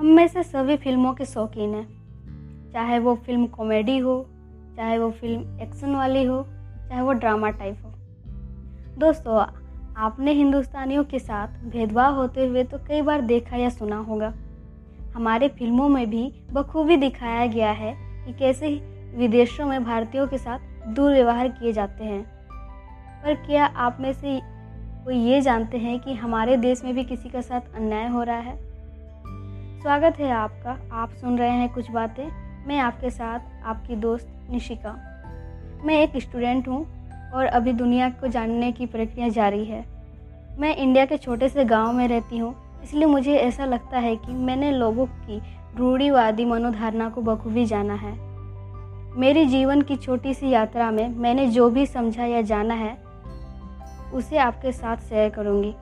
हम में से सभी फ़िल्मों के शौकीन हैं। चाहे वो फ़िल्म कॉमेडी हो, चाहे वो फ़िल्म एक्शन वाली हो, चाहे वो ड्रामा टाइप हो। दोस्तों, आपने हिंदुस्तानियों के साथ भेदभाव होते हुए तो कई बार देखा या सुना होगा। हमारे फ़िल्मों में भी बखूबी दिखाया गया है कि कैसे विदेशों में भारतीयों के साथ दुर्व्यवहार किए जाते हैं। पर क्या आप में से कोई ये जानते हैं कि हमारे देश में भी किसी का साथ अन्याय हो रहा है? स्वागत है आपका। आप सुन रहे हैं कुछ बातें। मैं आपके साथ आपकी दोस्त निशिका। मैं एक स्टूडेंट हूँ और अभी दुनिया को जानने की प्रक्रिया जारी है। मैं इंडिया के छोटे से गाँव में रहती हूँ, इसलिए मुझे ऐसा लगता है कि मैंने लोगों की रूढ़ीवादी मनोधारणा को बखूबी जाना है। मेरी जीवन की छोटी सी यात्रा में मैंने जो भी समझा या जाना है, उसे आपके साथ शेयर करूँगी।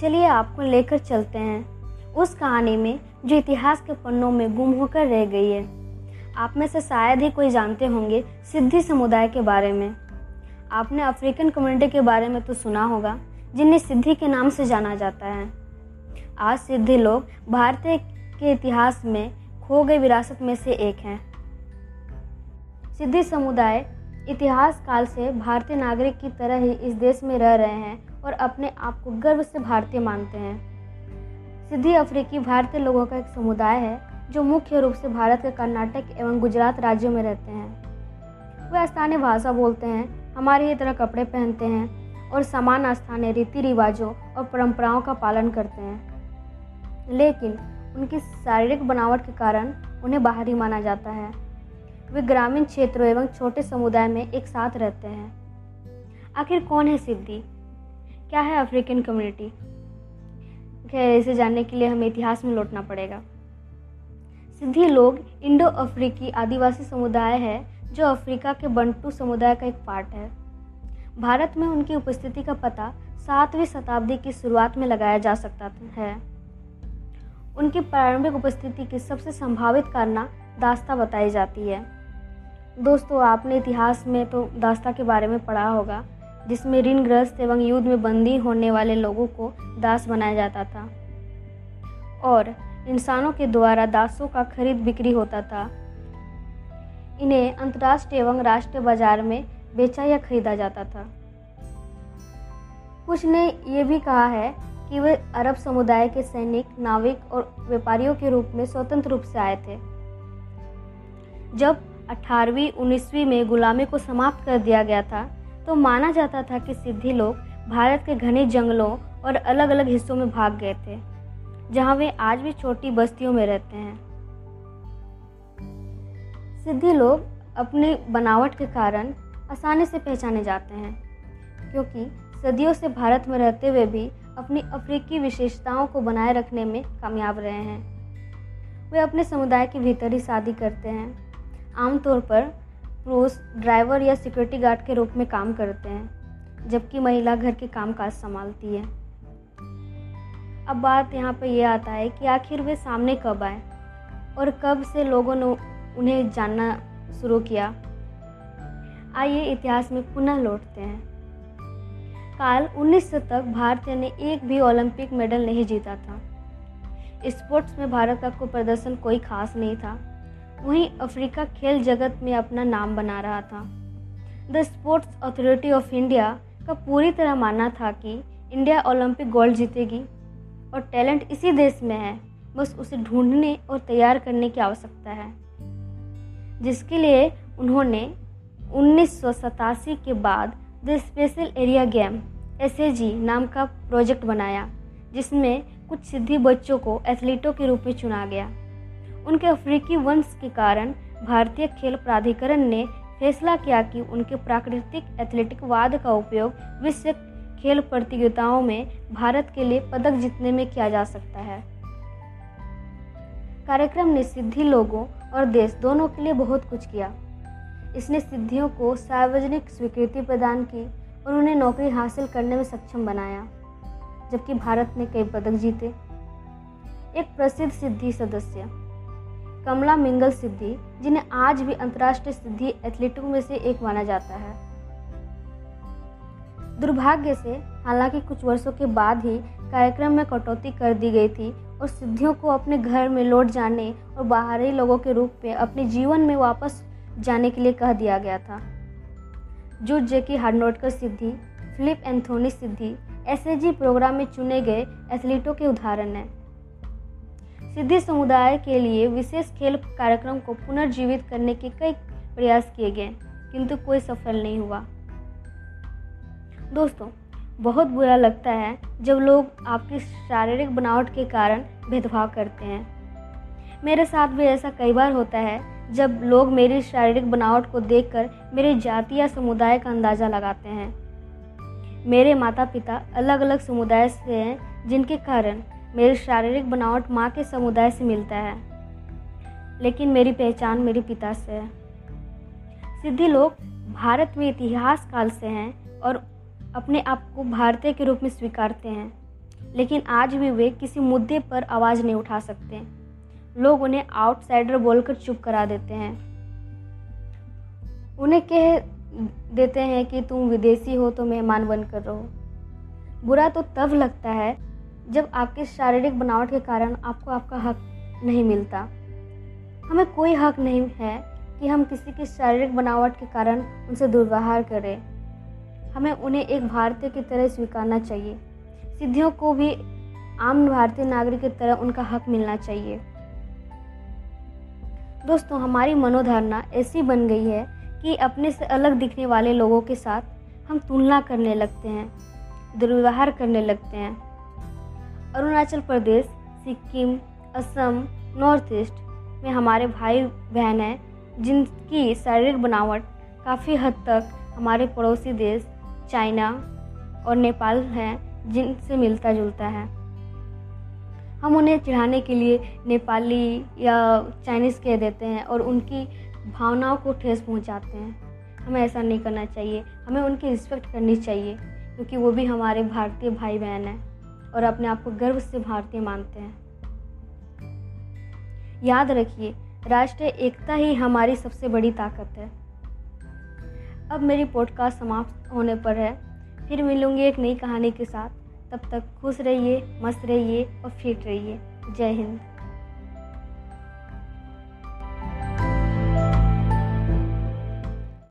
चलिए आपको लेकर चलते हैं। उस कहानी में, जो इतिहास के पन्नों में गुम होकर रह गई है। आप में से शायद ही कोई जानते होंगे सिद्धि समुदाय के बारे में। आपने अफ्रीकन कम्युनिटी के बारे में तो सुना होगा, जिन्हें सिद्धि के नाम से जाना जाता है। आज सिद्धि लोग भारतीय के इतिहास में खो गई विरासत में से एक हैं। सिद्धि समुदाय इतिहास काल से भारतीय नागरिक की तरह ही इस देश में रह रहे हैं और अपने आप को गर्व से भारतीय मानते हैं। सिद्धि अफ्रीकी भारतीय लोगों का एक समुदाय है, जो मुख्य रूप से भारत के कर्नाटक एवं गुजरात राज्यों में रहते हैं। वे स्थानीय भाषा बोलते हैं, हमारी ही तरह कपड़े पहनते हैं और समान स्थानीय रीति रिवाजों और परंपराओं का पालन करते हैं। लेकिन उनकी शारीरिक बनावट के कारण उन्हें बाहरी माना जाता है। वे ग्रामीण क्षेत्रों एवं छोटे समुदाय में एक साथ रहते हैं। आखिर कौन है सिद्धि? क्या है अफ्रीकन कम्युनिटी खैर, इसे जानने के लिए हमें इतिहास में लौटना पड़ेगा। सिद्धि लोग इंडो अफ्रीकी आदिवासी समुदाय है, जो अफ्रीका के बंटू समुदाय का एक पार्ट है। भारत में उनकी उपस्थिति का पता सातवीं शताब्दी की शुरुआत में लगाया जा सकता है। उनकी प्रारंभिक उपस्थिति की सबसे संभावित कारणा दास्ता बताई जाती है। दोस्तों, आपने इतिहास में तो दास्ता के बारे में पढ़ा होगा। जिसमें ऋणग्रस्त एवं युद्ध में बंदी होने वाले लोगों को दास बनाया जाता था। और इंसानों के द्वारा दासों का खरीद बिक्री होता था। इन्हें अंतर्राष्ट्रीय एवं राष्ट्रीय बाज़ार में बेचा या खरीदा जाता था। कुछ ने यह भी कहा है कि वे अरब समुदाय के सैनिक, नाविक और व्यापारियों के रूप में स्वतंत्र रूप से आए थे। जब अठारहवीं, उन्नीसवीं में गुलामी को समाप्त कर दिया गया था तो माना जाता था कि सिद्धि लोग भारत के घने जंगलों और अलग अलग हिस्सों में भाग गए थे, जहाँ वे आज भी छोटी बस्तियों में रहते हैं। सिद्धि लोग अपनी बनावट के कारण आसानी से पहचाने जाते हैं, क्योंकि सदियों से भारत में रहते हुए भी अपनी अफ्रीकी विशेषताओं को बनाए रखने में कामयाब रहे हैं। वे अपने समुदाय के भीतर ही शादी करते हैं। आमतौर पर पुरुष ड्राइवर या सिक्योरिटी गार्ड के रूप में काम करते हैं, जबकि महिला घर के काम काज संभालती है। अब बात यहाँ पर यह आता है कि आखिर वे सामने कब आए और कब से लोगों ने उन्हें जानना शुरू किया। आइए इतिहास में पुनः लौटते हैं। काल 1900 तक भारतीय ने एक भी ओलंपिक मेडल नहीं जीता था। स्पोर्ट्स में भारत का कोई प्रदर्शन कोई खास नहीं था। वहीं अफ्रीका खेल जगत में अपना नाम बना रहा था। The Sports Authority of India का पूरी तरह मानना था कि इंडिया ओलंपिक गोल्ड जीतेगी और टैलेंट इसी देश में है, बस उसे ढूँढने और तैयार करने की आवश्यकता है। जिसके लिए उन्होंने उन्नीस सौ सतासी के बाद the special area game SAG नाम का प्रोजेक्ट बनाया, जिसमें कुछ सिद्धि बच्चों को एथलीटों के रूप में चुना गया। उनके अफ्रीकी वंश के कारण भारतीय खेल प्राधिकरण ने फैसला किया कि उनके प्राकृतिक एथलेटिकवाद का उपयोग विश्व खेल प्रतियोगिताओं में भारत के लिए पदक जीतने में किया जा सकता है। कार्यक्रम ने सिद्धि लोगों और देश दोनों के लिए बहुत कुछ किया। इसने सिद्धियों को सार्वजनिक स्वीकृति प्रदान की और उन्हें नौकरी हासिल करने में सक्षम बनाया, जबकि भारत ने कई पदक जीते। एक प्रसिद्ध सिद्धि सदस्य कमला मिंगल सिद्धि, जिन्हें आज भी अंतर्राष्ट्रीय सिद्धि एथलीटों में से एक माना जाता है। दुर्भाग्य से, हालाँकि कुछ वर्षों के बाद ही कार्यक्रम में कटौती कर दी गई थी और सिद्धियों को अपने घर में लौट जाने और बाहरी लोगों के रूप में अपने जीवन में वापस जाने के लिए कह दिया गया था। जो जेकी Hardnotkar Siddi, Philip Anthony Siddi S program में चुने गए एथलीटों के उदाहरण हैं। सिद्धि समुदाय के लिए विशेष खेल कार्यक्रम को पुनर्जीवित करने के कई प्रयास किए गए, किंतु कोई सफल नहीं हुआ। दोस्तों, बहुत बुरा लगता है जब लोग आपकी शारीरिक बनावट के कारण भेदभाव करते हैं। मेरे साथ भी ऐसा कई बार होता है जब लोग मेरी शारीरिक बनावट को देखकर मेरे जाति या समुदाय का अंदाज़ा लगाते हैं। मेरे माता पिता अलग अलग समुदाय से हैं जिनके कारण मेरी शारीरिक बनावट माँ के समुदाय से मिलता है, लेकिन मेरी पहचान मेरे पिता से है। सिद्धि लोग भारत में इतिहास काल से हैं और अपने आप को भारतीय के रूप में स्वीकारते हैं, लेकिन आज भी वे किसी मुद्दे पर आवाज़ नहीं उठा सकते। लोग उन्हें आउटसाइडर बोलकर चुप करा देते हैं। उन्हें कह देते हैं कि तुम विदेशी हो तो मेहमान बनकर रहो। बुरा तो तब लगता है जब आपके शारीरिक बनावट के कारण आपको आपका हक नहीं मिलता, हमें कोई हक नहीं है कि हम किसी की शारीरिक बनावट के कारण उनसे दुर्व्यवहार करें। हमें उन्हें एक भारतीय की तरह स्वीकारना चाहिए। सिद्धियों को भी आम भारतीय नागरिक की तरह उनका हक मिलना चाहिए। दोस्तों, हमारी मनोधारणा ऐसी बन गई है कि अपने से अलग दिखने वाले लोगों के साथ हम तुलना करने लगते हैं, दुर्व्यवहार करने लगते हैं। अरुणाचल प्रदेश, सिक्किम, असम, नॉर्थ ईस्ट में हमारे भाई बहन हैं, जिनकी शारीरिक बनावट काफ़ी हद तक हमारे पड़ोसी देश, चाइना और नेपाल हैं, जिनसे मिलता जुलता है। हम उन्हें चिढ़ाने के लिए नेपाली या चाइनीज़ कह देते हैं और उनकी भावनाओं को ठेस पहुंचाते हैं। हमें ऐसा नहीं करना चाहिए, हमें उनकी रिस्पेक्ट करनी चाहिए, क्योंकि वो भी हमारे भारतीय भाई बहन हैं। और अपने आप को गर्व से भारतीय मानते हैं। याद रखिए राष्ट्रीय एकता ही हमारी सबसे बड़ी ताकत है। अब मेरी पॉडकास्ट समाप्त होने पर है। फिर मिलूँगी एक नई कहानी के साथ। तब तक खुश रहिए, मस्त रहिए और फिट रहिए। जय हिंद।